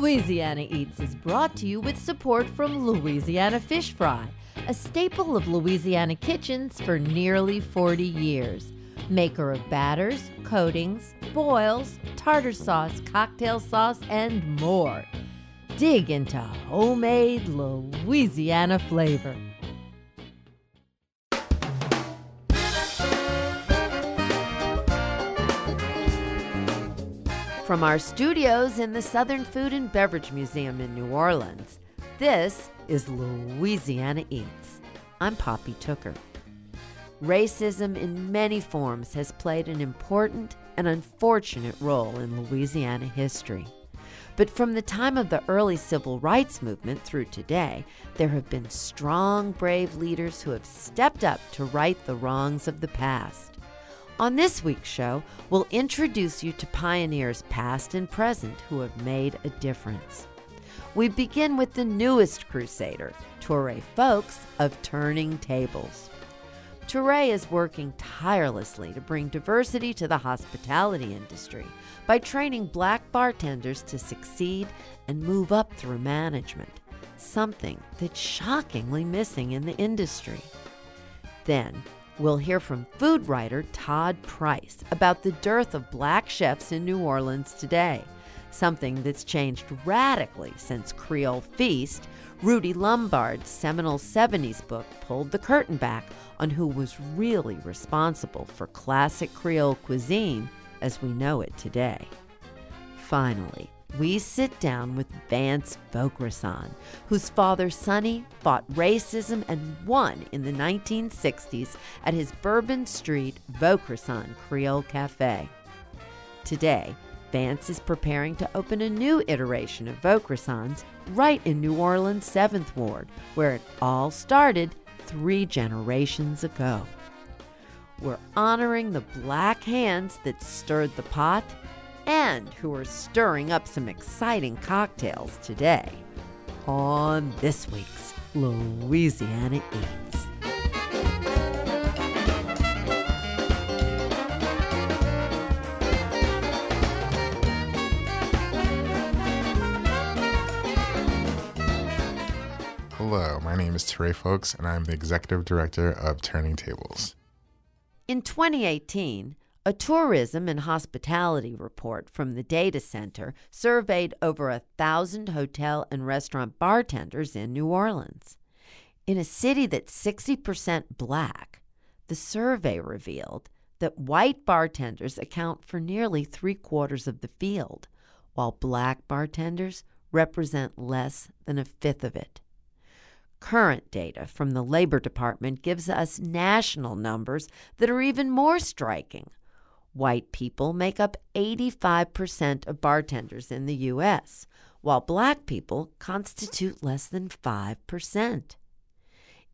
Louisiana Eats is brought to you with support from Louisiana Fish Fry, a staple of Louisiana kitchens for nearly 40 years. Maker of batters, coatings, boils, tartar sauce, cocktail sauce, and more. Dig into homemade Louisiana flavor. From our studios in the Southern Food and Beverage Museum in New Orleans, this is Louisiana Eats. I'm Poppy Tooker. Racism in many forms has played an important and unfortunate role in Louisiana history. But from the time of the early civil rights movement through today, there have been strong, brave leaders who have stepped up to right the wrongs of the past. On this week's show, we'll introduce you to pioneers past and present who have made a difference. We begin with the newest crusader, Toure Folkes of Turning Tables. Toure is working tirelessly to bring diversity to the hospitality industry by training black bartenders to succeed and move up through management, something that's shockingly missing in the industry. Then, We'll hear from food writer Todd Price about the dearth of black chefs in New Orleans today, something that's changed radically since Creole Feast. Rudy Lombard's seminal 70s book pulled the curtain back on who was really responsible for classic Creole cuisine as we know it today. Finally, we sit down with Vance Vaucresson, whose father Sonny fought racism and won in the 1960s at his Bourbon Street Vaucresson Creole Cafe. Today, Vance is preparing to open a new iteration of Vaucresson's right in New Orleans' 7th Ward, where it all started three generations ago. We're honoring the black hands that stirred the pot and who are stirring up some exciting cocktails today on this week's Louisiana Eats. Hello, my name is Toure Folkes, and I'm the Executive Director of Turning Tables. In 2018, a tourism and hospitality report from the data center surveyed over a thousand hotel and restaurant bartenders in New Orleans. In a city that's 60% black, the survey revealed that white bartenders account for nearly three quarters of the field, while black bartenders represent less than a fifth of it. Current data from the Labor Department gives us national numbers that are even more striking. White people make up 85% of bartenders in the U.S., while black people constitute less than 5%.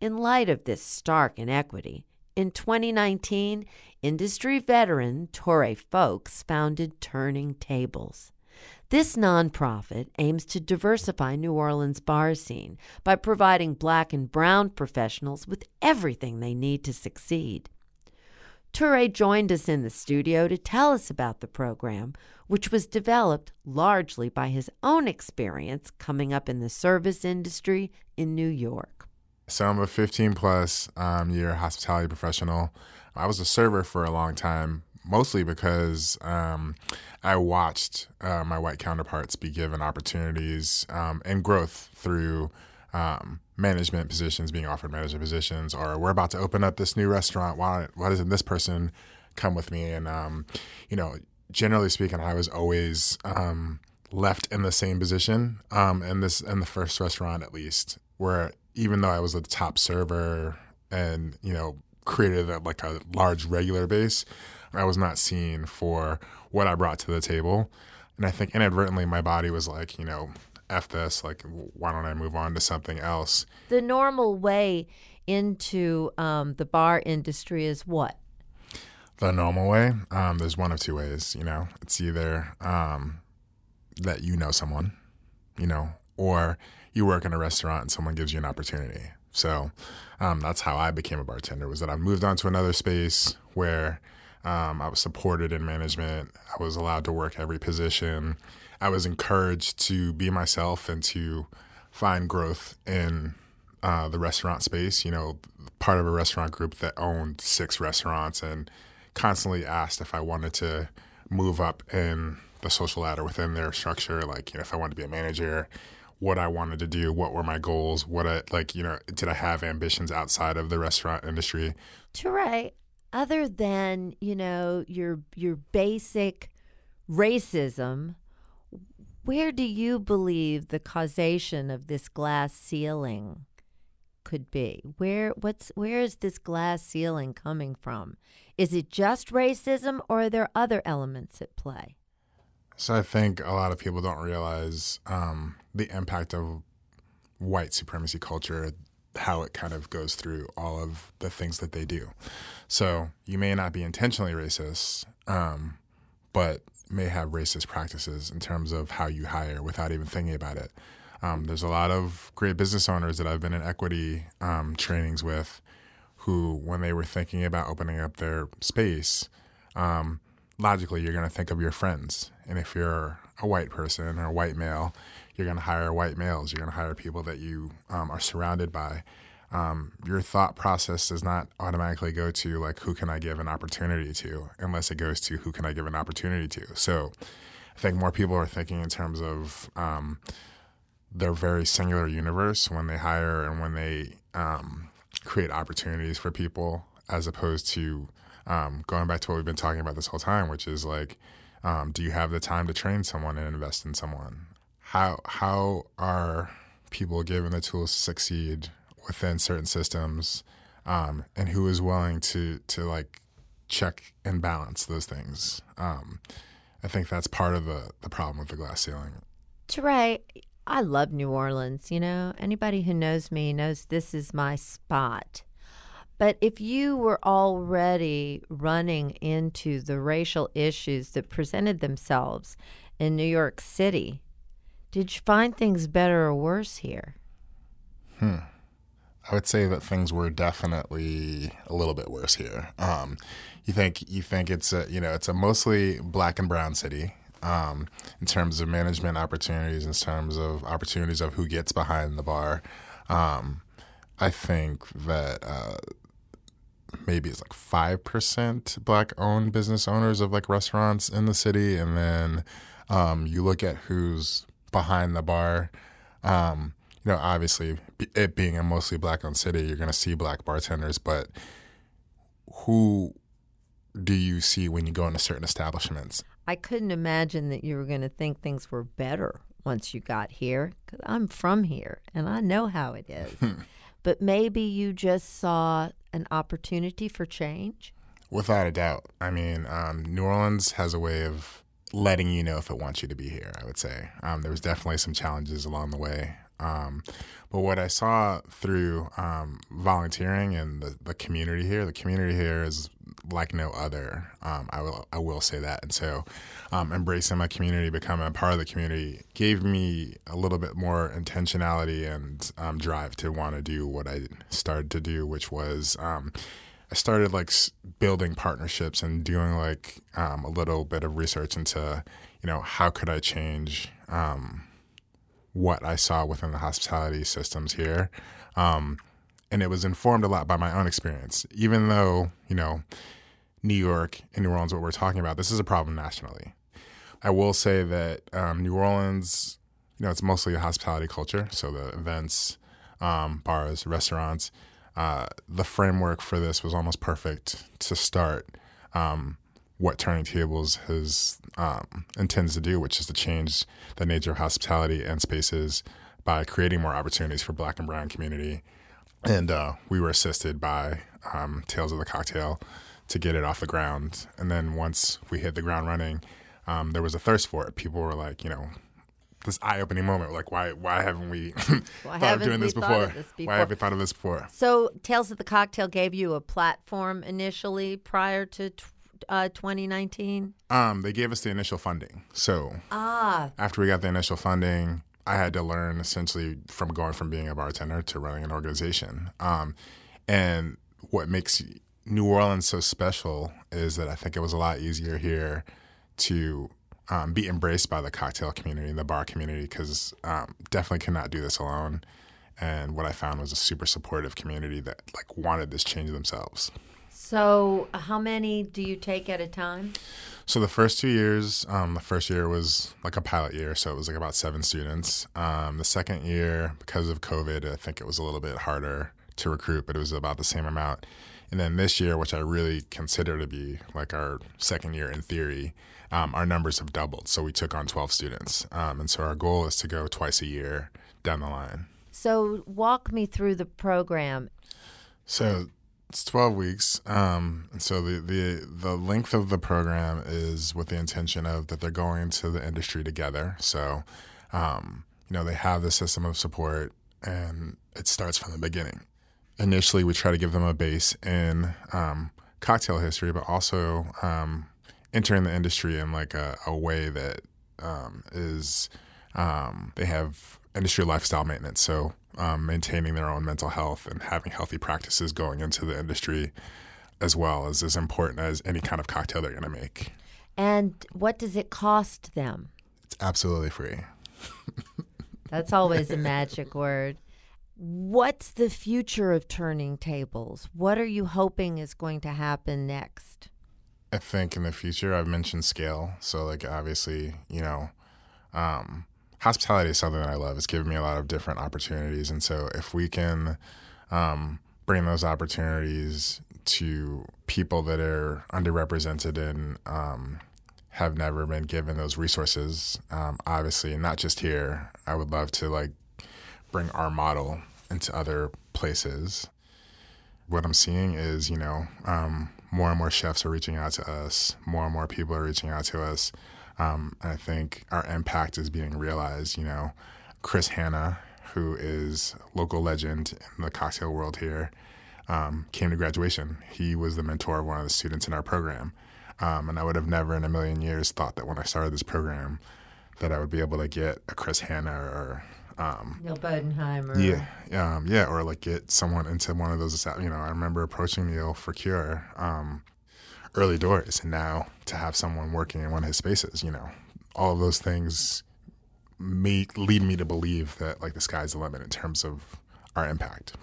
In light of this stark inequity, in 2019, industry veteran Toure Folkes founded Turning Tables. This nonprofit aims to diversify New Orleans' bar scene by providing black and brown professionals with everything they need to succeed. Toure joined us in the studio to tell us about the program, which was developed largely by his own experience coming up in the service industry in New York. So I'm a 15 plus um, year hospitality professional. I was a server for a long time, mostly because um, I watched uh, my white counterparts be given opportunities um, and growth through um, management positions being offered management positions, or we're about to open up this new restaurant. Why why doesn't this person come with me? And um, you know, generally speaking, I was always um, left in the same position. Um, in this in the first restaurant, at least, where even though I was the top server and you know created a, like a large regular base, I was not seen for what I brought to the table. And I think inadvertently, my body was like, you know, F this, like, why don't I move on to something else? The normal way into um, the bar industry is what? The normal way? Um, there's one of two ways, you know. It's either um, that you know someone, you know, or you work in a restaurant and someone gives you an opportunity. So um, that's how I became a bartender. Was that I moved on to another space where Um, I was supported in management. I was allowed to work every position. I was encouraged to be myself and to find growth in uh, the restaurant space. You know, part of a restaurant group that owned six restaurants and constantly asked if I wanted to move up in the social ladder within their structure. Like, you know, if I wanted to be a manager, what I wanted to do, what were my goals, what I like, you know, did I have ambitions outside of the restaurant industry? Toure, other than, you know, your your basic racism, where do you believe the causation of this glass ceiling could be? Where what's where is this glass ceiling coming from? Is it just racism or are there other elements at play? So I think a lot of people don't realize um, the impact of white supremacy culture, how it kind of goes through all of the things that they do. So you may not be intentionally racist, um, but may have racist practices in terms of how you hire without even thinking about it. Um, there's a lot of great business owners that I've been in equity um, trainings with who, when they were thinking about opening up their space, um, logically you're going to think of your friends. And if you're a white person or a white male, you're going to hire white males. You're going to hire people that you um, are surrounded by. Um, your thought process does not automatically go to like who can I give an opportunity to, unless it goes to who can I give an opportunity to. So, I think more people are thinking in terms of um, their very singular universe when they hire and when they um, create opportunities for people, as opposed to um, going back to what we've been talking about this whole time, which is like, um, do you have the time to train someone and invest in someone? How how are people given the tools to succeed within certain systems, um, and who is willing to to like check and balance those things? Um, I think that's part of the the problem with the glass ceiling. Toure, I love New Orleans. You know, anybody who knows me knows this is my spot. But if you were already running into the racial issues that presented themselves in New York City, did you find things better or worse here? Hmm. I would say that things were definitely a little bit worse here. Um, you think you think it's a you know it's a mostly black and brown city um, in terms of management opportunities, in terms of opportunities of who gets behind the bar. Um, I think that uh, maybe it's like five percent black owned business owners of like restaurants in the city, and then um, you look at who's behind the bar. Um, you know, obviously, it being a mostly black owned city, you're going to see black bartenders, but who do you see when you go into certain establishments? I couldn't imagine that you were going to think things were better once you got here because I'm from here and I know how it is. but maybe you just saw an opportunity for change? Without a doubt. I mean, um, New Orleans has a way of letting you know if it wants you to be here, I would say. Um, there was definitely some challenges along the way. Um, but what I saw through um, volunteering and the, the community here, the community here is like no other. Um, I will I will say that. And so, um, embracing my community, becoming a part of the community, gave me a little bit more intentionality and um, drive to want to do what I started to do, which was. Um, I started like building partnerships and doing like um, a little bit of research into, you know, how could I change um, what I saw within the hospitality systems here. Um, and it was informed a lot by my own experience. Even though, you know, New York and New Orleans, what we're talking about, this is a problem nationally. I will say that um, New Orleans, you know, it's mostly a hospitality culture. So the events, um, bars, restaurants, uh, the framework for this was almost perfect to start um, what Turning Tables has um, intends to do, which is to change the nature of hospitality and spaces by creating more opportunities for Black and Brown community. And uh, we were assisted by um, Tales of the Cocktail to get it off the ground. And then once we hit the ground running, um, there was a thirst for it. People were like, you know, this eye-opening moment. Like, why why haven't we Why thought haven't of doing this before? this Why haven't we thought of this before? So, Tales of the Cocktail gave you a platform initially prior to uh, 2019? Um, they gave us the initial funding. So Ah, after we got the initial funding, I had to learn essentially from going from being a bartender to running an organization. Um, and what makes New Orleans so special is that I think it was a lot easier here to um, be embraced by the cocktail community, and the bar community, because um, definitely could not do this alone. And what I found was a super supportive community that like wanted this change themselves. So, how many do you take at a time? So the first two years, um, the first year was like a pilot year, so it was like about seven students. Um, the second year, because of COVID, I think it was a little bit harder to recruit, but it was about the same amount. And then this year, which I really consider to be like our second year in theory, um, our numbers have doubled. So we took on 12 students. Um, and so our goal is to go twice a year down the line. So, walk me through the program. So it's 12 weeks. Um, so the, the, the length of the program is with the intention of that they're going into the industry together. So, um, you know, they have the system of support and it starts from the beginning. Initially, we try to give them a base in um, cocktail history, but also um, entering the industry in like a, a way that um, is um, they have industry lifestyle maintenance. So um, maintaining their own mental health and having healthy practices going into the industry as well is as important as any kind of cocktail they're going to make. And what does it cost them? It's absolutely free. That's always a magic word. What's the future of turning tables? What are you hoping is going to happen next? I think in the future, I've mentioned scale. So, like, obviously, you know, um, hospitality is something that I love. It's given me a lot of different opportunities. And so if we can um, bring those opportunities to people that are underrepresented and um, have never been given those resources, um, obviously, not just here, I would love to like bring our model into other places. What I'm seeing is, you know, um, more and more chefs are reaching out to us, more and more people are reaching out to us um, I think our impact is being realized. You know, Chris Hannah, who is local legend in the cocktail world here, um, came to graduation. He was the mentor of one of the students in our program. Um, and I would have never in a million years thought that when I started this program that I would be able to get a Chris Hannah or um, Neal Bodenheimer. Yeah, um, yeah, or like get someone into one of those. You know, I remember approaching Neal for Cure um, early doors and now to have someone working in one of his spaces you know all of those things make lead me to believe that like the sky's the limit in terms of our impact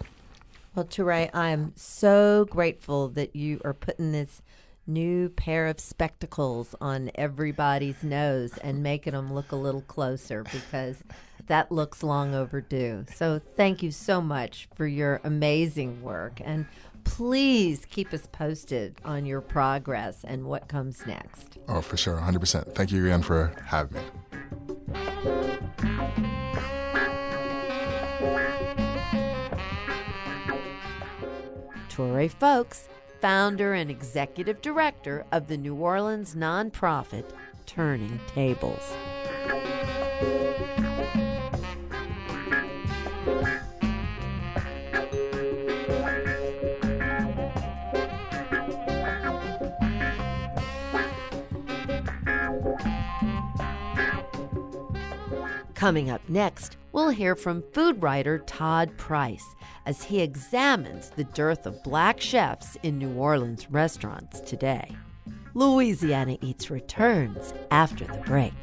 well Toure, i'm so grateful that you are putting this new pair of spectacles on everybody's nose and making them look a little closer because that looks long overdue. So thank you so much for your amazing work and please keep us posted on your progress and what comes next. Oh, for sure, 100%. Thank you again for having me. Toure Folkes, founder and executive director of the New Orleans nonprofit Turning Tables. Coming up next, we'll hear from food writer Todd Price as he examines the dearth of black chefs in New Orleans restaurants today. Louisiana Eats returns after the break.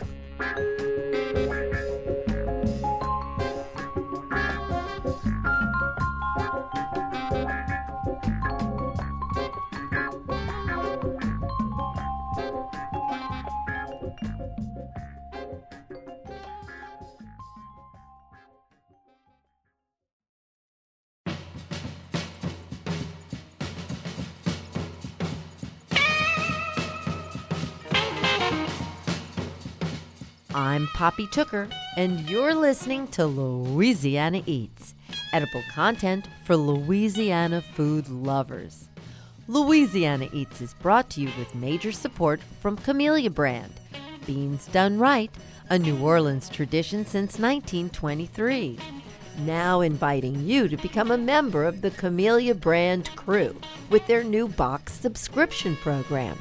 I'm Poppy Tooker, and you're listening to Louisiana Eats, edible content for Louisiana food lovers. Louisiana Eats is brought to you with major support from Camellia Brand, beans done right, a New Orleans tradition since 1923. Now inviting you to become a member of the Camellia Brand crew with their new box subscription program.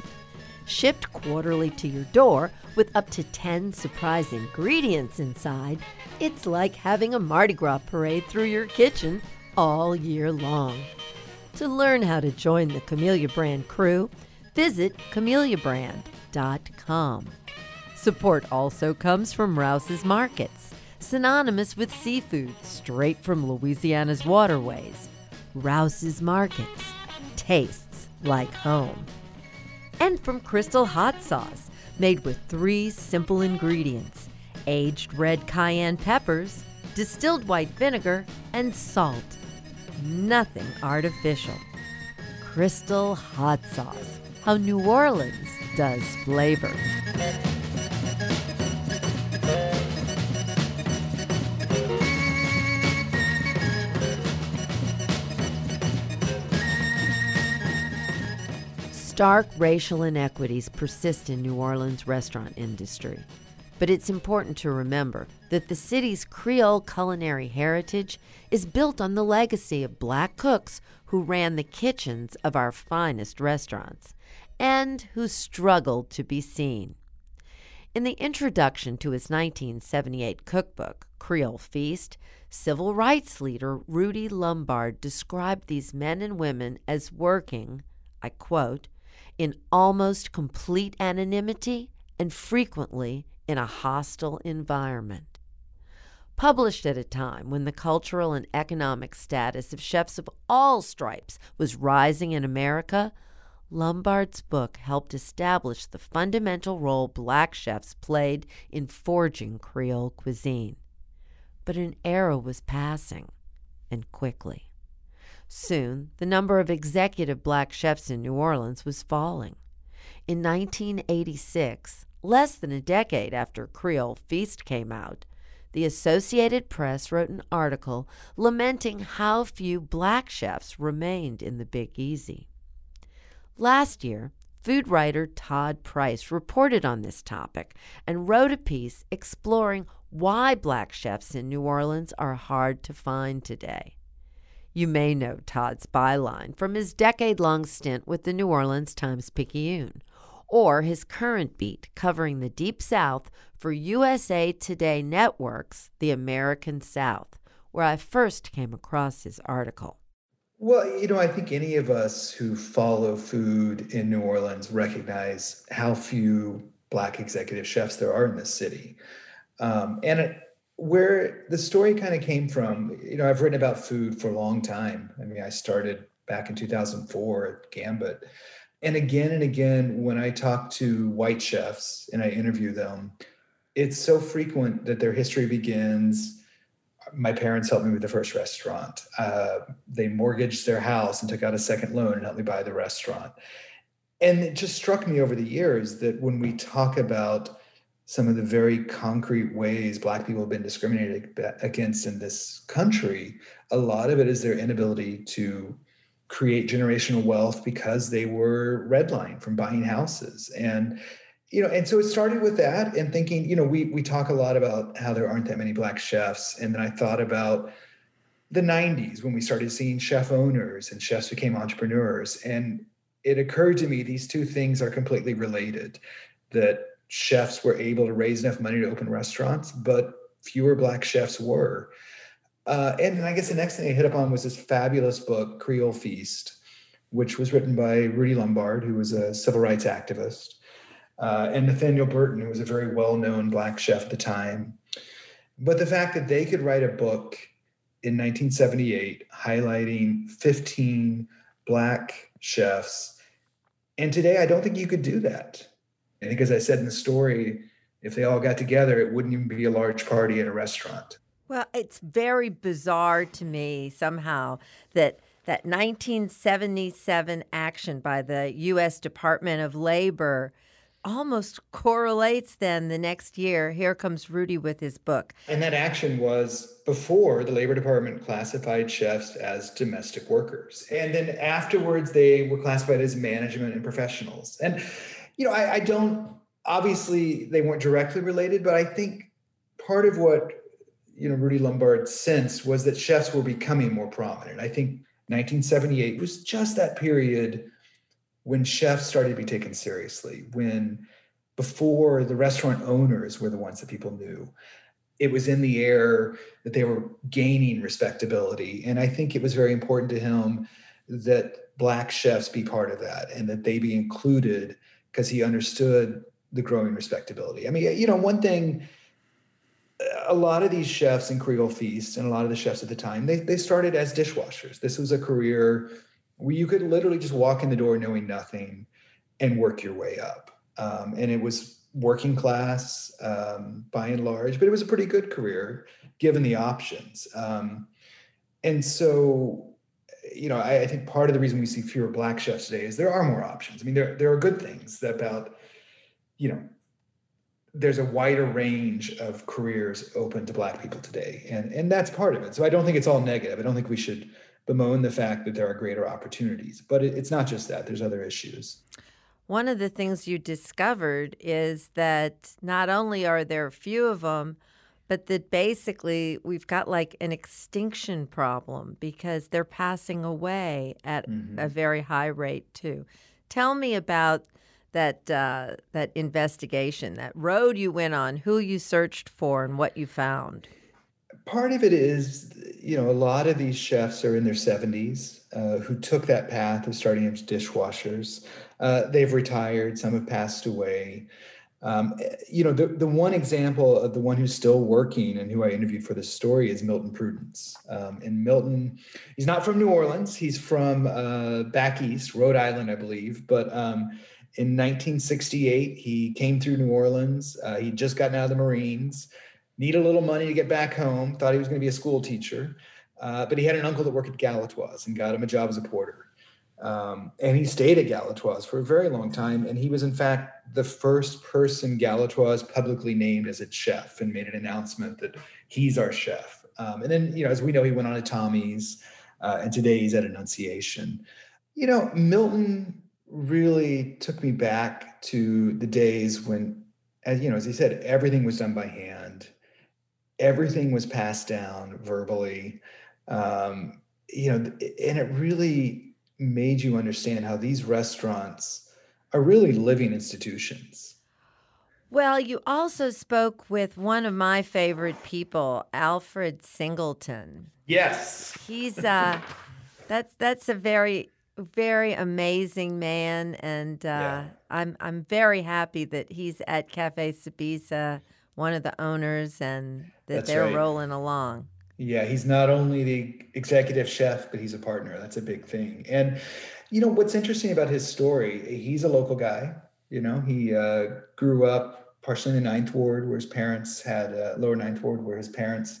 Shipped quarterly to your door with up to 10 surprise ingredients inside, it's like having a Mardi Gras parade through your kitchen all year long. To learn how to join the Camellia Brand crew, visit CamelliaBrand.com. Support also comes from Rouse's Markets, synonymous with seafood straight from Louisiana's waterways. Rouse's Markets tastes like home. And from Crystal Hot Sauce, made with three simple ingredients aged red cayenne peppers, distilled white vinegar, and salt. Nothing artificial. Crystal Hot Sauce, how New Orleans does flavor. Stark racial inequities persist in New Orleans' restaurant industry. But it's important to remember that the city's Creole culinary heritage is built on the legacy of black cooks who ran the kitchens of our finest restaurants and who struggled to be seen. In the introduction to his 1978 cookbook, Creole Feast, civil rights leader Rudy Lombard described these men and women as working, I quote, in almost complete anonymity and frequently in a hostile environment. Published at a time when the cultural and economic status of chefs of all stripes was rising in America, Lombard's book helped establish the fundamental role black chefs played in forging Creole cuisine. But an era was passing, and quickly. Soon, the number of executive black chefs in New Orleans was falling. In 1986, less than a decade after Creole Feast came out, the Associated Press wrote an article lamenting how few black chefs remained in the Big Easy. Last year, food writer Todd Price reported on this topic and wrote a piece exploring why black chefs in New Orleans are hard to find today. You may know Todd's byline from his decade long stint with the New Orleans Times Picayune, or his current beat covering the Deep South for USA Today Network's The American South, where I first came across his article. Well, you know, I think any of us who follow food in New Orleans recognize how few Black executive chefs there are in this city. Um, and it, where the story kind of came from, you know, I've written about food for a long time. I mean, I started back in 2004 at Gambit. And again and again, when I talk to white chefs and I interview them, it's so frequent that their history begins. My parents helped me with the first restaurant. Uh, they mortgaged their house and took out a second loan and helped me buy the restaurant. And it just struck me over the years that when we talk about some of the very concrete ways Black people have been discriminated against in this country, a lot of it is their inability to create generational wealth because they were redlined from buying houses. And you know, and so it started with that and thinking, you know, we we talk a lot about how there aren't that many black chefs. And then I thought about the 90s when we started seeing chef owners and chefs became entrepreneurs. And it occurred to me these two things are completely related. That chefs were able to raise enough money to open restaurants, but fewer black chefs were. Uh, and I guess the next thing I hit upon was this fabulous book, Creole Feast, which was written by Rudy Lombard, who was a civil rights activist, uh, and Nathaniel Burton, who was a very well known black chef at the time. But the fact that they could write a book in 1978 highlighting 15 black chefs, and today I don't think you could do that. I think, as I said in the story, if they all got together, it wouldn't even be a large party at a restaurant. Well, it's very bizarre to me somehow that that 1977 action by the U.S. Department of Labor almost correlates then the next year. Here comes Rudy with his book. And that action was before the Labor Department classified chefs as domestic workers. And then afterwards, they were classified as management and professionals. And you know, I, I don't obviously they weren't directly related, but I think part of what you know Rudy Lombard sensed was that chefs were becoming more prominent. I think 1978 was just that period when chefs started to be taken seriously, when before the restaurant owners were the ones that people knew. It was in the air that they were gaining respectability. And I think it was very important to him that black chefs be part of that and that they be included because he understood the growing respectability. I mean, you know, one thing a lot of these chefs in Creole Feast and a lot of the chefs at the time, they, they started as dishwashers. This was a career where you could literally just walk in the door knowing nothing and work your way up. Um, and it was working class um, by and large, but it was a pretty good career given the options. Um, and so, you know, I, I, think part of the reason we see fewer black chefs today is there are more options. I mean, there there are good things about, you know, there's a wider range of careers open to black people today and and that's part of it. So i don't think it's all negative. I don't think we should bemoan the fact that there are greater opportunities but it, it's not just that. There's other issues. One of the things you discovered is that not only are there few of them but that basically we've got like an extinction problem because they're passing away at mm-hmm. a very high rate too tell me about that uh, that investigation, that road you went on, who you searched for, and what you found? Part of it is, you know, a lot of these chefs are in their 70s uh, who took that path of starting as dishwashers. Uh, they've retired, some have passed away. Um, you know, the, the one example of the one who's still working and who I interviewed for this story is Milton Prudence. Um, and Milton, he's not from New Orleans, he's from uh, back east, Rhode Island, I believe, but um, in 1968. He came through New Orleans. Uh, he'd just gotten out of the Marines, needed a little money to get back home, thought he was going to be a school teacher. Uh, but he had an uncle that worked at Galatoire's and got him a job as a porter. Um, and he stayed at Galatoire's for a very long time. And he was, in fact, the first person Galatoire's publicly named as its chef and made an announcement that he's our chef. Um, and then, you know, as we know, he went on to Tommy's, uh, and today he's at Annunciation. You know, Milton really took me back to the days when, as you know, as he said, everything was done by hand, everything was passed down verbally. Um, you know, and it really made you understand how these restaurants are really living institutions. Well, you also spoke with one of my favorite people, Alfred Singleton. Yes. He's uh that's that's a very very amazing man, and uh, yeah. I'm I'm very happy that he's at Cafe Sbisa, one of the owners, and that That's they're right. rolling along. Yeah, he's not only the executive chef, but he's a partner. That's a big thing. And you know what's interesting about his story? He's a local guy. You know, he uh, grew up partially in the Ninth Ward, where his parents had uh, Lower Ninth Ward, where his parents'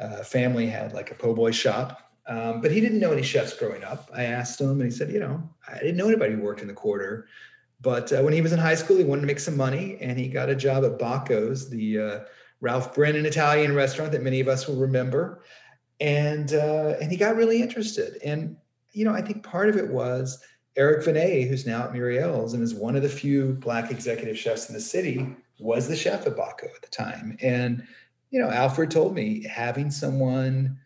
uh, family had like a po' boy shop um, but he didn't know any chefs growing up. I asked him, and he said, you know, I didn't know anybody who worked in the quarter. But uh, when he was in high school, he wanted to make some money, and he got a job at Bacco's, the uh, Ralph Brennan Italian restaurant that many of us will remember. And uh, and he got really interested. And you know, I think part of it was Eric Venet, who's now at Muriel's and is one of the few black executive chefs in the city, was the chef at Bacco at the time. And you know, Alfred told me having someone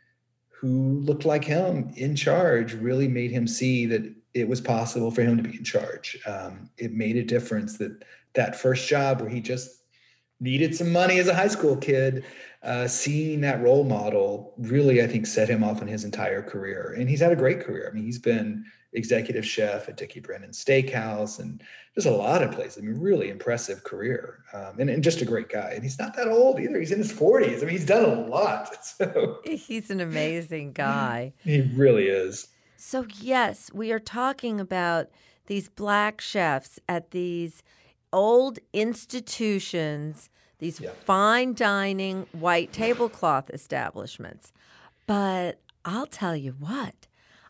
who looked like him in charge really made him see that it was possible for him to be in charge. Um, it made a difference that that first job where he just needed some money as a high school kid, uh, seeing that role model really, I think, set him off in his entire career. And he's had a great career. I mean, he's been executive chef at Dickie Brennan Steakhouse and just a lot of places. I mean, really impressive career um, and, and, just a great guy. And he's not that old either. He's in his 40s. I mean, he's done a lot. So he's an amazing guy. he really is. So, yes, we are talking about these black chefs at these old institutions, these yeah. fine dining white tablecloth establishments. But I'll tell you what,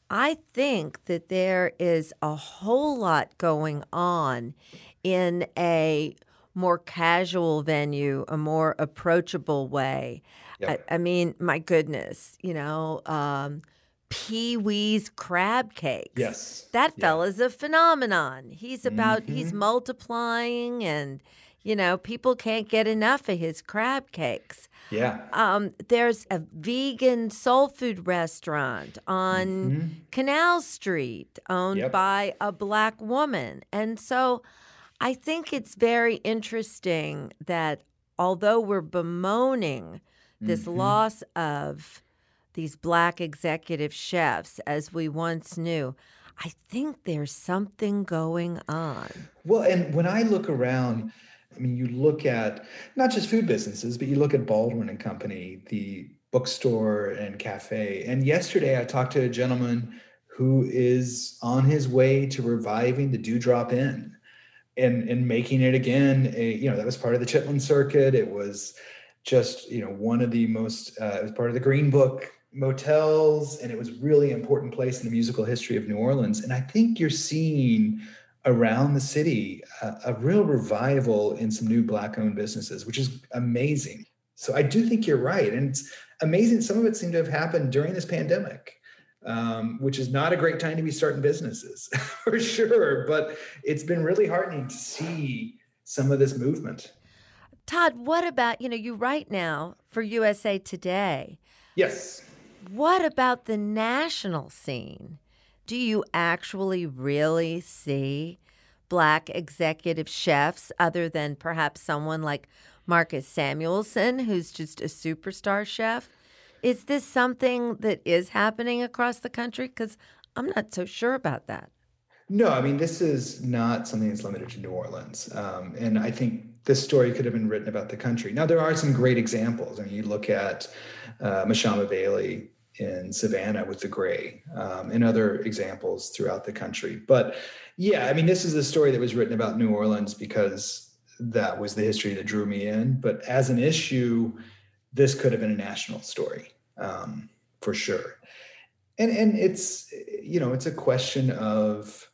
I think that there is a whole lot going on in a more casual venue, a more approachable way. I, I, mean, my goodness, you know, um, Pee Wee's crab cakes. Yes. That yeah. fella's a phenomenon. He's about, mm-hmm. he's multiplying and, you know, people can't get enough of his crab cakes. Yeah. Um, there's a vegan soul food restaurant on mm-hmm. Canal Street owned yep. by a black woman. And so I think it's very interesting that although we're bemoaning this mm-hmm. loss of these black executive chefs as we once knew. I think there's something going on. Well, and when I look around, I mean, you look at not just food businesses, but you look at Baldwin and Company, the bookstore and cafe. And yesterday I talked to a gentleman who is on his way to reviving the Dewdrop Inn and and making it again. A, you know, that was part of the Chitlin Circuit. It was just you know one of the most. Uh, it was part of the Green Book motels, and it was really important place in the musical history of New Orleans. And I think you're seeing around the city a, a real revival in some new black-owned businesses, which is amazing. So I do think you're right, and it's amazing. Some of it seemed to have happened during this pandemic. Um, which is not a great time to be starting businesses for sure. But it's been really heartening to see some of this movement. Todd, what about, you know, you write now for USA Today. Yes. What about the national scene? Do you actually really see black executive chefs other than perhaps someone like Marcus Samuelsson, who's just a superstar chef? Is this something that is happening across the country? Because I'm not so sure about that. No, I mean, this is not something that's limited to New Orleans. Um, and I think this story could have been written about the country. Now, there are some great examples. I mean, you look at uh, Mashama Bailey in Savannah with the Gray, um, and other examples throughout the country. But yeah, I mean, this is a story that was written about New Orleans because that was the history that drew me in. But as an issue, this could have been a national story um, for sure. And and it's you know it's a question of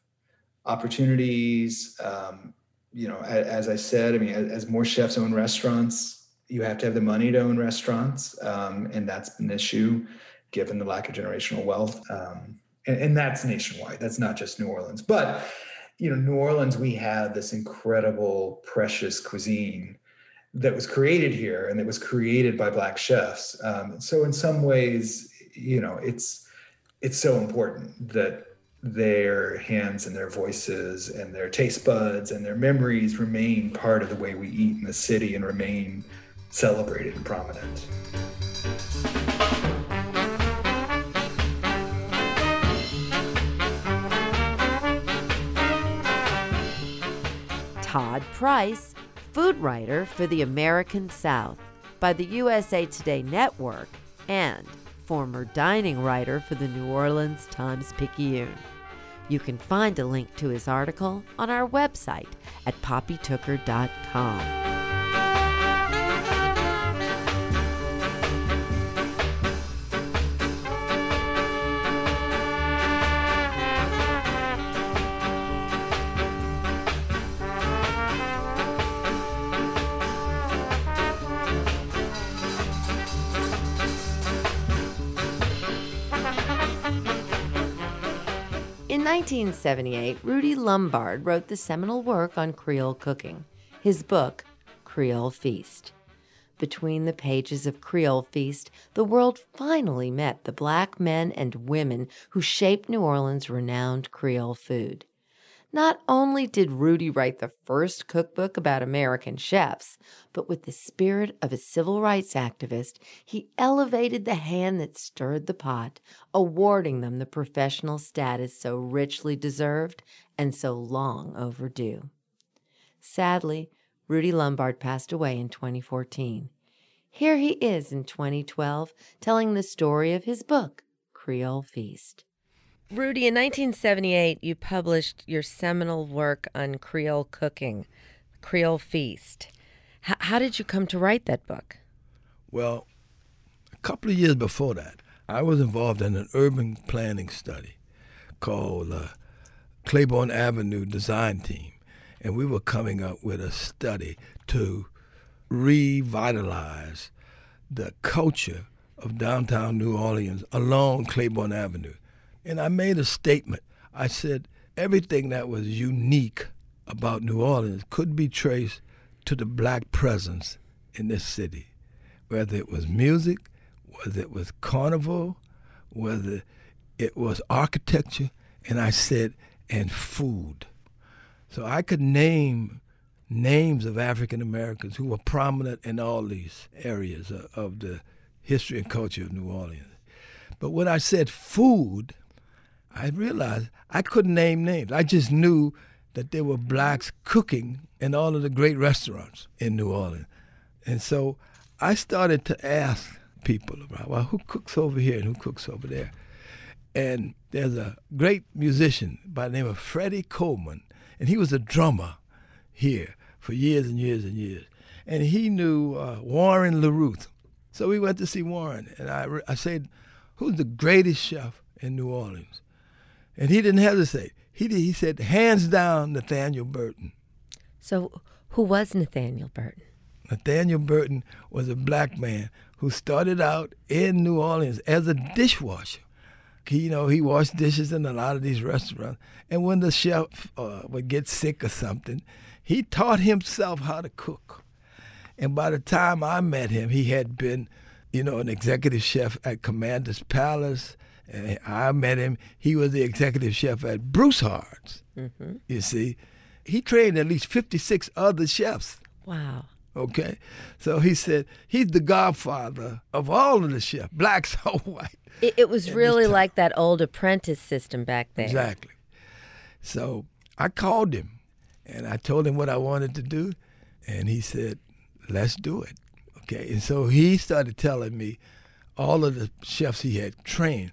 opportunities. Um, you know, as, as, I said, I mean, as, as more chefs own restaurants, you have to have the money to own restaurants, um, and that's an issue given the lack of generational wealth. Um, and, and, that's nationwide. That's not just New Orleans. But, you know, New Orleans, we have this incredible, precious cuisine that was created here and that was created by Black chefs. Um, so in some ways, you know, it's it's so important that their hands and their voices and their taste buds and their memories remain part of the way we eat in the city and remain celebrated and prominent. Price, food writer for the American South by the USA Today Network, and former dining writer for the New Orleans Times Picayune. You can find a link to his article on our website at poppytooker.com. In 1978, Rudy Lombard wrote the seminal work on Creole cooking, his book, Creole Feast. Between the pages of Creole Feast, the world finally met the black men and women who shaped New Orleans' renowned Creole food. Not only did Rudy write the first cookbook about American chefs, but with the spirit of a civil rights activist, he elevated the hand that stirred the pot, awarding them the professional status so richly deserved and so long overdue. Sadly, Rudy Lombard passed away in 2014. Here he is in 2012 telling the story of his book, Creole Feast. Rudy, in 1978, you published your seminal work on Creole cooking, Creole Feast. H- how did you come to write that book? Well, a couple of years before that, I was involved in an urban planning study called uh, Claiborne Avenue Design Team. And we were coming up with a study to revitalize the culture of downtown New Orleans along Claiborne Avenue and I made a statement. I said everything that was unique about New Orleans could be traced to the black presence in this city, whether it was music, whether it was carnival, whether it was architecture, and I said, and food. So I could name names of African Americans who were prominent in all these areas of, the history and culture of New Orleans. But when I said food, I realized I couldn't name names. I just knew that there were blacks cooking in all of the great restaurants in New Orleans. And so I started to ask people about, well, who cooks over here and who cooks over there? And there's a great musician by the name of Freddie Kohlman, and he was a drummer here for years and years and years. And he knew uh, Warren LeRuth. So we went to see Warren, and I, I said, Who's the greatest chef in New Orleans? And he didn't hesitate. He, he said, hands down, Nathaniel Burton. So, who was Nathaniel Burton? Nathaniel Burton was a black man who started out in New Orleans as a dishwasher. He, you know, he washed dishes in a lot of these restaurants. And when the chef uh, would get sick or something, he taught himself how to cook. And by the time I met him, he had been, you know, an executive chef at Commander's Palace. And I met him. He was the executive chef at Broussard's. Mm-hmm. You see, he trained at least 56 other chefs. Wow. Okay. So he said he's the godfather of all of the chefs, blacks or white. It, it was really like that old apprentice system back there. Exactly. So I called him and I told him what I wanted to do. And he said, let's do it. Okay. And so he started telling me all of the chefs he had trained.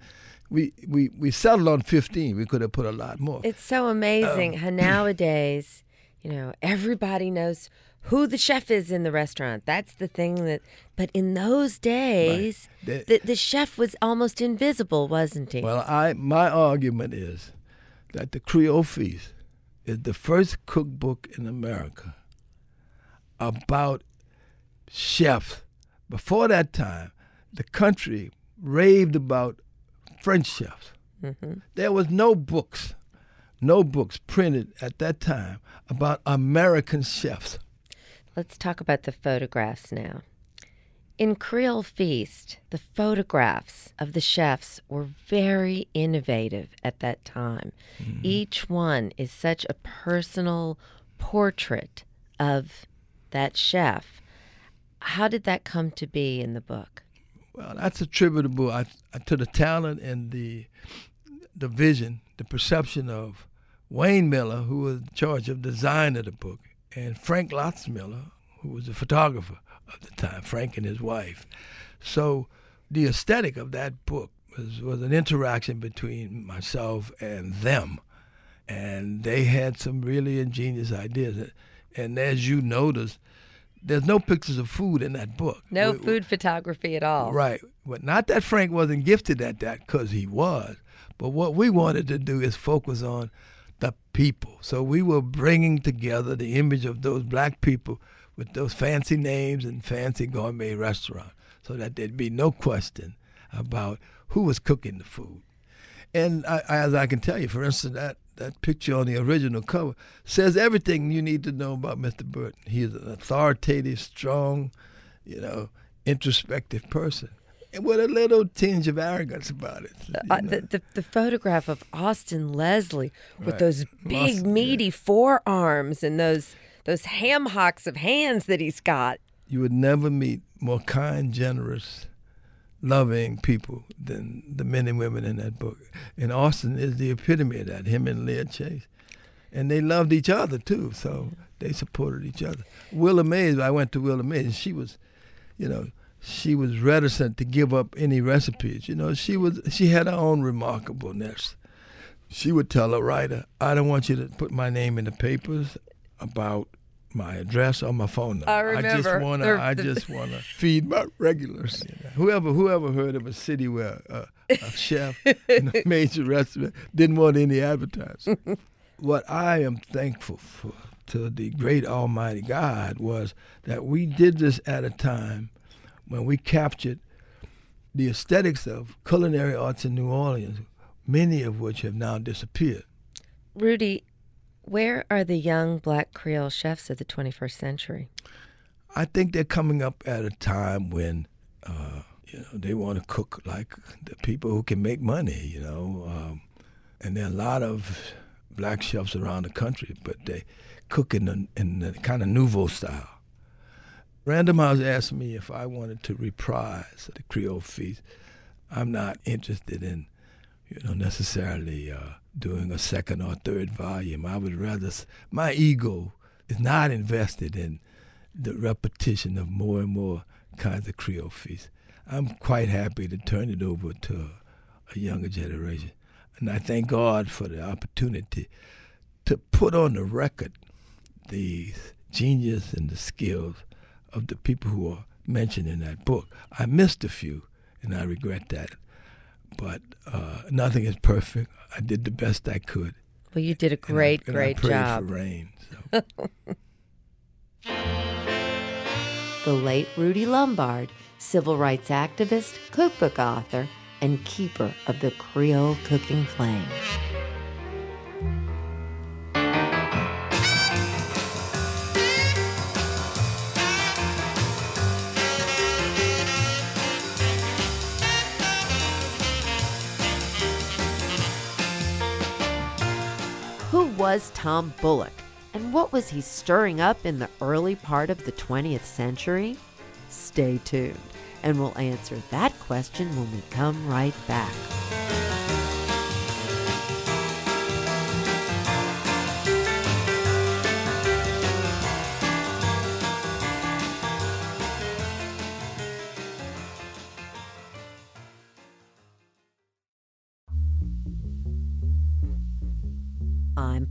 We, we, we settled on 15. We could have put a lot more. It's so amazing um, how nowadays, you know, everybody knows who the chef is in the restaurant. That's the thing that. But in those days, right. the, the chef was almost invisible, wasn't he? Well, I my argument is that the Creole Feast is the first cookbook in America about chefs. Before that time, the country raved about French chefs. Mm-hmm. There was no books, no books printed at that time about American chefs. Let's talk about the photographs now. In Creole Feast, the photographs of the chefs were very innovative at that time. Mm-hmm. Each one is such a personal portrait of that chef. How did that come to be in the book? Well, that's attributable to the talent and the the vision, the perception of Wayne Miller, who was in charge of design of the book, and Frank Lotz Miller, who was a photographer of the time, Frank and his wife. So the aesthetic of that book was, was an interaction between myself and them. And they had some really ingenious ideas. And as you notice, there's no pictures of food in that book. No we, food photography at all. Right. But not that Frank wasn't gifted at that, because he was. But what we wanted to do is focus on the people. So we were bringing together the image of those black people with those fancy names and fancy gourmet restaurants so that there'd be no question about who was cooking the food. And I, as I can tell you, for instance, that, that picture on the original cover says everything you need to know about Mr. Burton. He is an authoritative, strong, you know, introspective person And with a little tinge of arrogance about it. Uh, the, the, the, photograph of Austin Leslie with right. those big, meaty yeah. forearms and those those ham hocks of hands that he's got. You would never meet more kind, generous, loving people than the men and women in that book. And Austin is the epitome of that, him and Leah Chase. And they loved each other too, so they supported each other. Willie Mae's, I went to Willie Mae's, and she was, you know, she was reticent to give up any recipes. You know, she was she had her own remarkableness. She would tell a writer, "I don't want you to put my name in the papers about my address or my phone number. I remember. I just wanna I just wanna feed my regulars. You know. Whoever whoever heard of a city where uh, a chef in a major restaurant didn't want any advertising. what I am thankful for to the great Almighty God was that we did this at a time when we captured the aesthetics of culinary arts in New Orleans, many of which have now disappeared. Rudy, where are the young black Creole chefs of the 21st century? I think they're coming up at a time when uh, you know they want to cook like the people who can make money. You know, um, and there are a lot of black chefs around the country, but they cook in the, in the kind of nouveau style. Random House asked me if I wanted to reprise the Creole feast. I'm not interested in, you know, necessarily uh, doing a second or third volume. I would rather, my ego is not invested in the repetition of more and more kinds of Creole feasts. I'm quite happy to turn it over to a younger generation. And I thank God for the opportunity to put on the record the genius and the skills of the people who are mentioned in that book. I missed a few, and I regret that. But uh, nothing is perfect. I did the best I could. Well, you did a great, and I, and great I job. For rain. So. the late Rudy Lombard, civil rights activist, cookbook author, and keeper of the Creole cooking flame. Was Tom Bullock, and what was he stirring up in the early part of the 20th century? Stay tuned, and we'll answer that question when we come right back.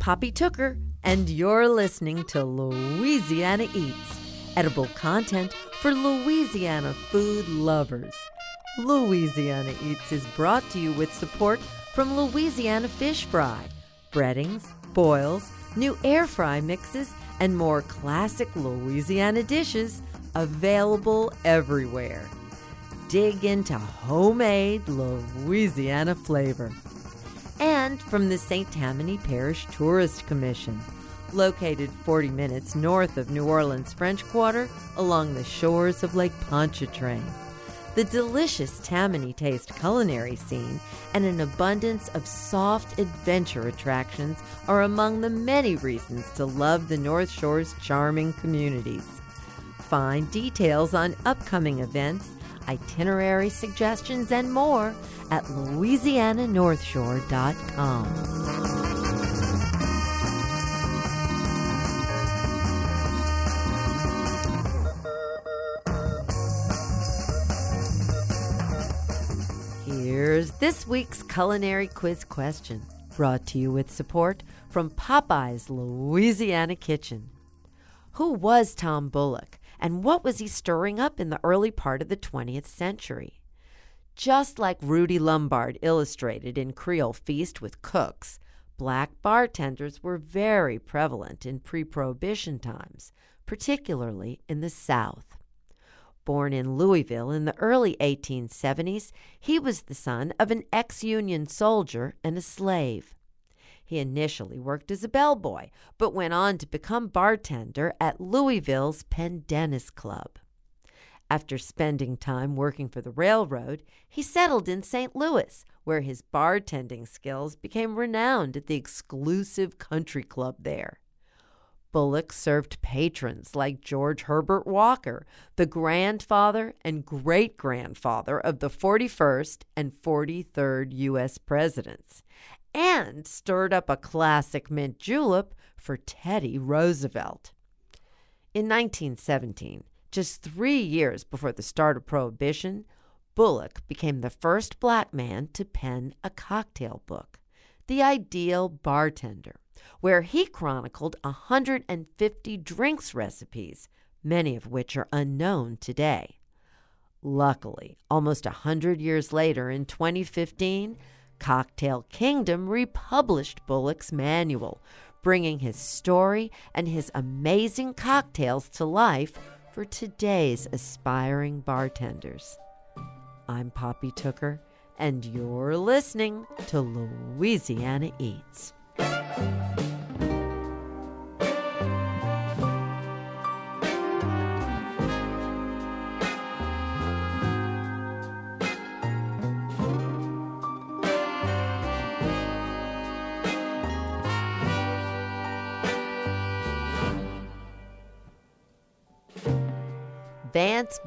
Poppy Tooker, and you're listening to Louisiana Eats, edible content for Louisiana food lovers. Louisiana Eats is brought to you with support from Louisiana Fish Fry, breadings, boils, new air fry mixes, and more classic Louisiana dishes available everywhere. Dig into homemade Louisiana flavor and from the St. Tammany Parish Tourist Commission, located 40 minutes north of New Orleans French Quarter along the shores of Lake Pontchartrain. The delicious Tammany taste culinary scene and an abundance of soft adventure attractions are among the many reasons to love the North Shore's charming communities. Find details on upcoming events itinerary suggestions, and more at louisiananorthshore.com. Here's this week's culinary quiz question, brought to you with support from Popeye's Louisiana Kitchen. Who was Tom Bullock? And what was he stirring up in the early part of the 20th century? Just like Rudy Lombard illustrated in Creole Feast with Cooks, black bartenders were very prevalent in pre Prohibition times, particularly in the South. Born in Louisville in the early 1870s, he was the son of an ex Union soldier and a slave. He initially worked as a bellboy, but went on to become bartender at Louisville's Pendennis Club. After spending time working for the railroad, he settled in St. Louis, where his bartending skills became renowned at the exclusive country club there. Bullock served patrons like George Herbert Walker, the grandfather and great grandfather of the 41st and 43rd U.S. presidents, and stirred up a classic mint julep for Teddy Roosevelt. In 1917, just three years before the start of Prohibition, Bullock became the first black man to pen a cocktail book, The Ideal Bartender, where he chronicled 150 drinks recipes, many of which are unknown today. Luckily, almost a hundred years later, in 2015, Cocktail Kingdom republished Bullock's manual, bringing his story and his amazing cocktails to life for today's aspiring bartenders. I'm Poppy Tooker, and you're listening to Louisiana Eats.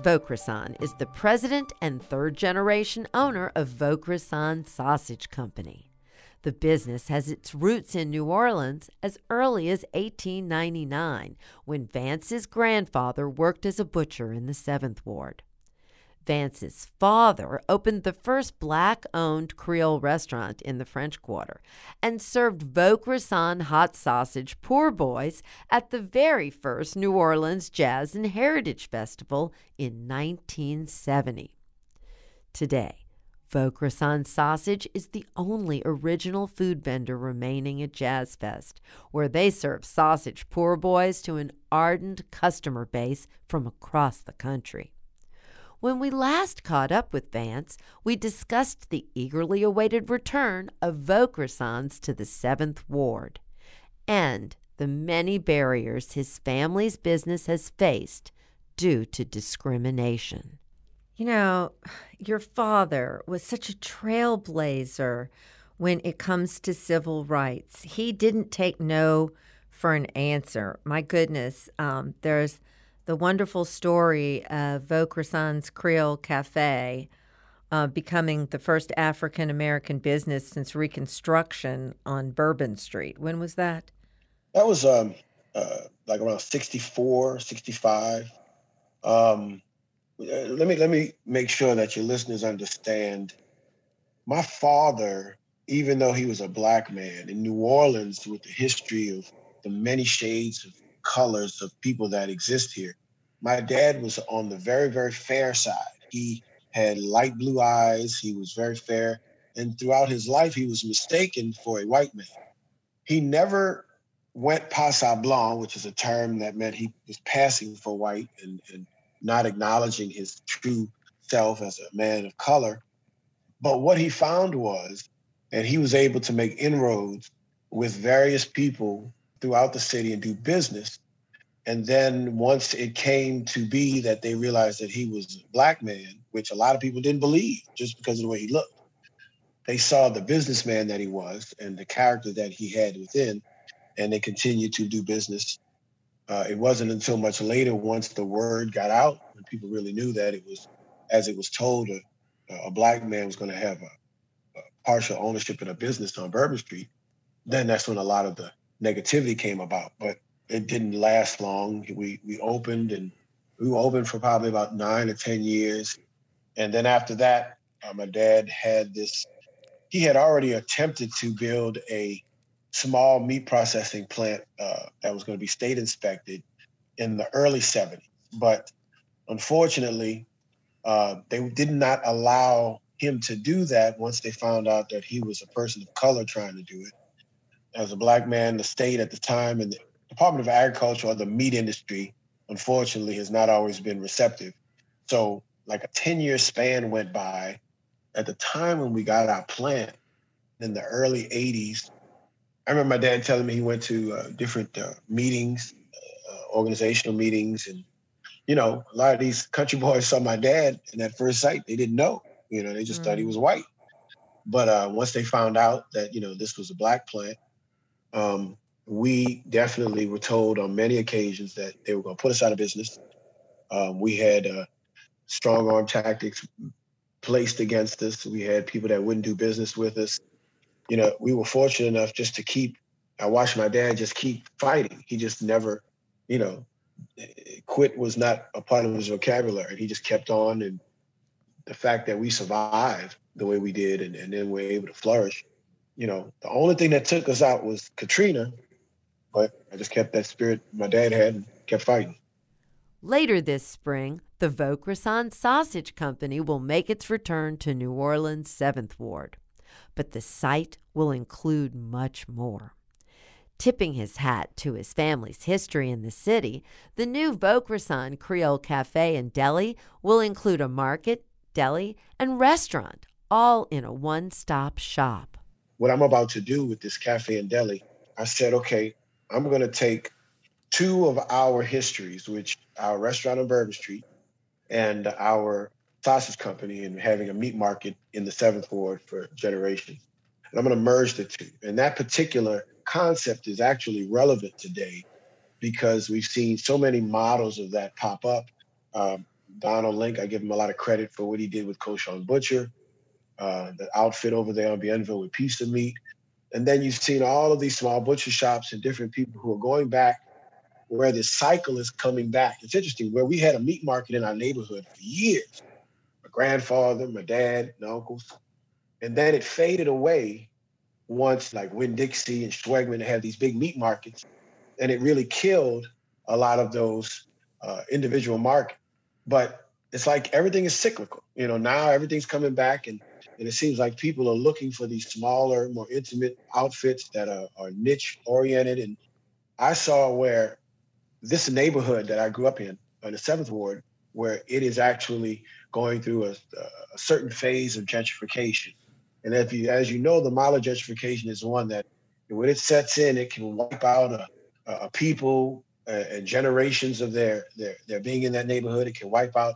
Vance is the president and third generation owner of Vaucresson Sausage Company. The business has its roots in New Orleans as early as 1899, when Vance's grandfather worked as a butcher in the 7th Ward. Vance's father opened the first black owned Creole restaurant in the French Quarter and served Vaucresson hot sausage poor boys at the very first New Orleans Jazz and Heritage Festival in 1970. Today, Vaucresson Sausage is the only original food vendor remaining at Jazz Fest, where they serve sausage poor boys to an ardent customer base from across the country. When we last caught up with Vance, we discussed the eagerly awaited return of Vaucressons to the 7th Ward and the many barriers his family's business has faced due to discrimination. You know, your father was such a trailblazer when it comes to civil rights. He didn't take no for an answer. My goodness, um, there's the wonderful story of Vaucresson's Creole Cafe uh, becoming the first African American business since Reconstruction on Bourbon Street. When was that? That was um, uh, like around 64, 65. Um, uh, let me let me make sure that your listeners understand. My father, even though he was a black man in New Orleans, with the history of the many shades of colors of people that exist here. My dad was on the very, very fair side. He had light blue eyes. He was very fair. And throughout his life, he was mistaken for a white man. He never went passe blanc, which is a term that meant he was passing for white and, and not acknowledging his true self as a man of color. But what he found was, and he was able to make inroads with various people throughout the city and do business. And then once it came to be that they realized that he was a black man, which a lot of people didn't believe just because of the way he looked, they saw the businessman that he was and the character that he had within, and they continued to do business. Uh, it wasn't until much later, once the word got out, when people really knew that it was, as it was told, a, a black man was going to have a, a partial ownership in a business on Bourbon Street. Then that's when a lot of the negativity came about. But it didn't last long. We we opened and we were open for probably about nine or ten years, and then after that, uh, my dad had this. He had already attempted to build a small meat processing plant uh, that was going to be state inspected in the early 70s, but unfortunately, uh, they did not allow him to do that once they found out that he was a person of color trying to do it as a black man, the state at the time and the Department of Agriculture or the meat industry, unfortunately, has not always been receptive. So, like a 10 year span went by. At the time when we got our plant in the early 80s, I remember my dad telling me he went to uh, different uh, meetings, uh, organizational meetings, and you know, a lot of these country boys saw my dad, and at first sight, they didn't know. You know, they just mm. thought he mm. was white. But uh, once they found out that you know this was a black plant, um, we definitely were told on many occasions that they were going to put us out of business. Um, we had uh, strong arm tactics placed against us. We had people that wouldn't do business with us. You know, we were fortunate enough just to keep. I watched my dad just keep fighting. He just never, you know, quit was not a part of his vocabulary. He just kept on, and the fact that we survived the way we did, and, and then we're able to flourish. You know, the only thing that took us out was Katrina, but I just kept that spirit my dad had and kept fighting. Later this spring, the Vaucresson Sausage Company will make its return to New Orleans' 7th Ward. But the site will include much more. Tipping his hat to his family's history in the city, the new Vaucresson Creole Cafe and Deli will include a market, deli, and restaurant, all in a one stop shop. What I'm about to do with this cafe and deli, I said, okay, I'm going to take two of our histories, which our restaurant on Bourbon Street and our sausage company and having a meat market in the seventh ward for generations. And I'm going to merge the two. And that particular concept is actually relevant today because we've seen so many models of that pop up. Um, Donald Link, I give him a lot of credit for what he did with Cochon Butcher, uh, the outfit over there on Bienville with Piece of Meat. And then you've seen all of these small butcher shops and different people who are going back where this cycle is coming back. It's interesting where we had a meat market in our neighborhood for years. My grandfather, my dad, and uncles. And then it faded away once like Winn-Dixie and Schwegmann had these big meat markets. And it really killed a lot of those uh, individual markets. But it's like everything is cyclical. You know, now everything's coming back and and it seems like people are looking for these smaller, more intimate outfits that are, are niche oriented. And I saw where this neighborhood that I grew up in, in the seventh ward, where it is actually going through a, a certain phase of gentrification. And if you, as you know, the model gentrification is one that when it sets in, it can wipe out a, a people uh, and generations of their, their their being in that neighborhood. It can wipe out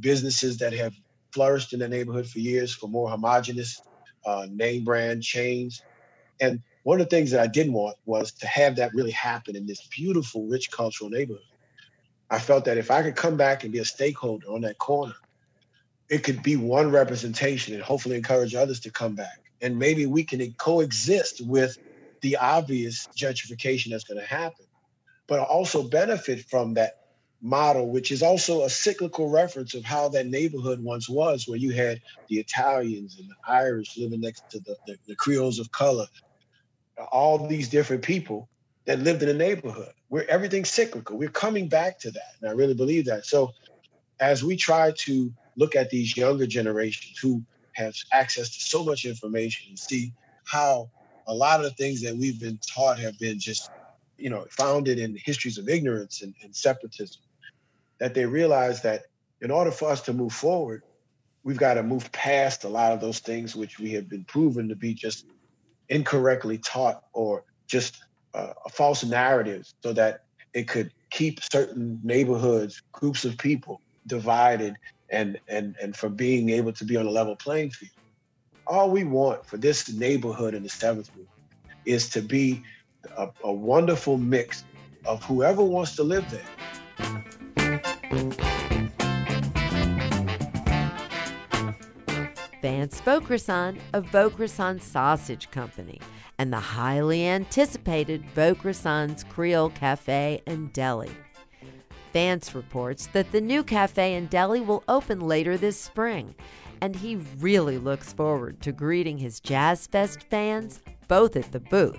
businesses that have flourished in the neighborhood for years for more homogenous uh, name brand chains. And one of the things that I didn't want was to have that really happen in this beautiful, rich cultural neighborhood. I felt that if I could come back and be a stakeholder on that corner, it could be one representation and hopefully encourage others to come back. And maybe we can coexist with the obvious gentrification that's going to happen, but also benefit from that model, which is also a cyclical reference of how that neighborhood once was, where you had the Italians and the Irish living next to the, the, the Creoles of color, all these different people that lived in the neighborhood. Where everything's cyclical. We're coming back to that. And I really believe that. So as we try to look at these younger generations who have access to so much information and see how a lot of the things that we've been taught have been just you know founded in histories of ignorance and, and separatism that they realize that in order for us to move forward, we've got to move past a lot of those things which we have been proven to be just incorrectly taught or just uh, false narratives so that it could keep certain neighborhoods, groups of people divided and and and from being able to be on a level playing field. All we want for this neighborhood in the seventh group is to be a, a wonderful mix of whoever wants to live there Vaucresson of Vaucresson Sausage Company and the highly anticipated Vaucresson's Creole Cafe and Deli. Vance reports that the new cafe and deli will open later this spring, and he really looks forward to greeting his Jazz Fest fans both at the booth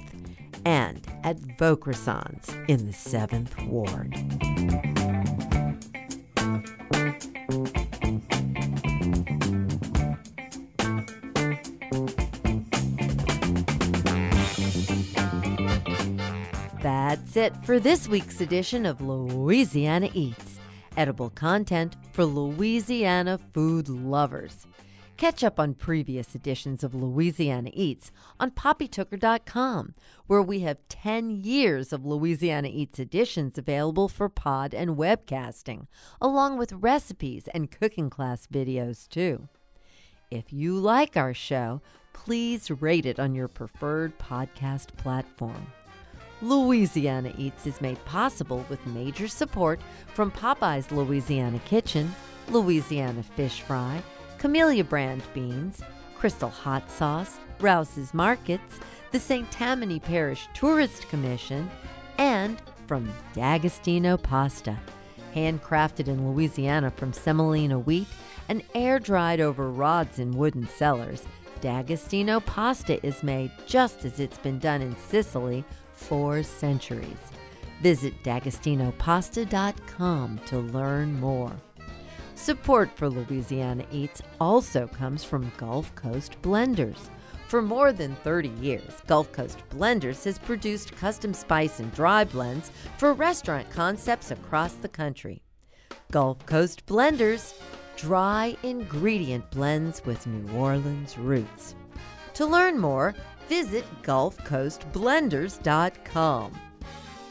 and at Vaucresson's in the 7th Ward. That's it for this week's edition of Louisiana Eats, edible content for Louisiana food lovers. Catch up on previous editions of Louisiana Eats on poppytooker.com, where we have 10 years of Louisiana Eats editions available for pod and webcasting, along with recipes and cooking class videos, too. If you like our show, please rate it on your preferred podcast platform. Louisiana Eats is made possible with major support from Popeye's Louisiana Kitchen, Louisiana Fish Fry, Camellia Brand Beans, Crystal Hot Sauce, Rouse's Markets, the St. Tammany Parish Tourist Commission, and from D'Agostino Pasta. Handcrafted in Louisiana from semolina wheat and air dried over rods in wooden cellars, D'Agostino pasta is made just as it's been done in Sicily four centuries. Visit d'agostinopasta.com to learn more. Support for Louisiana Eats also comes from Gulf Coast Blenders. For more than 30 years, Gulf Coast Blenders has produced custom spice and dry blends for restaurant concepts across the country. Gulf Coast Blenders, dry ingredient blends with New Orleans roots. To learn more, visit GulfCoastBlenders.com.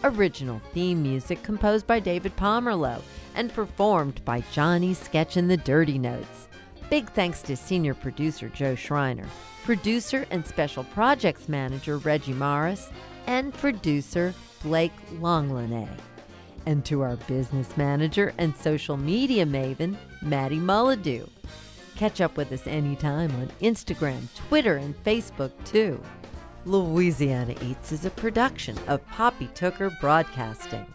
Original theme music composed by David Pomerleau and performed by Johnny Sketch and the Dirty Notes. Big thanks to senior producer Joe Schreiner, producer and special projects manager Reggie Morris, and producer Blake Longlinay. and to our business manager and social media maven, Maddie Mulladoo. Catch up with us anytime on Instagram, Twitter, and Facebook, too. Louisiana Eats is a production of Poppy Tooker Broadcasting.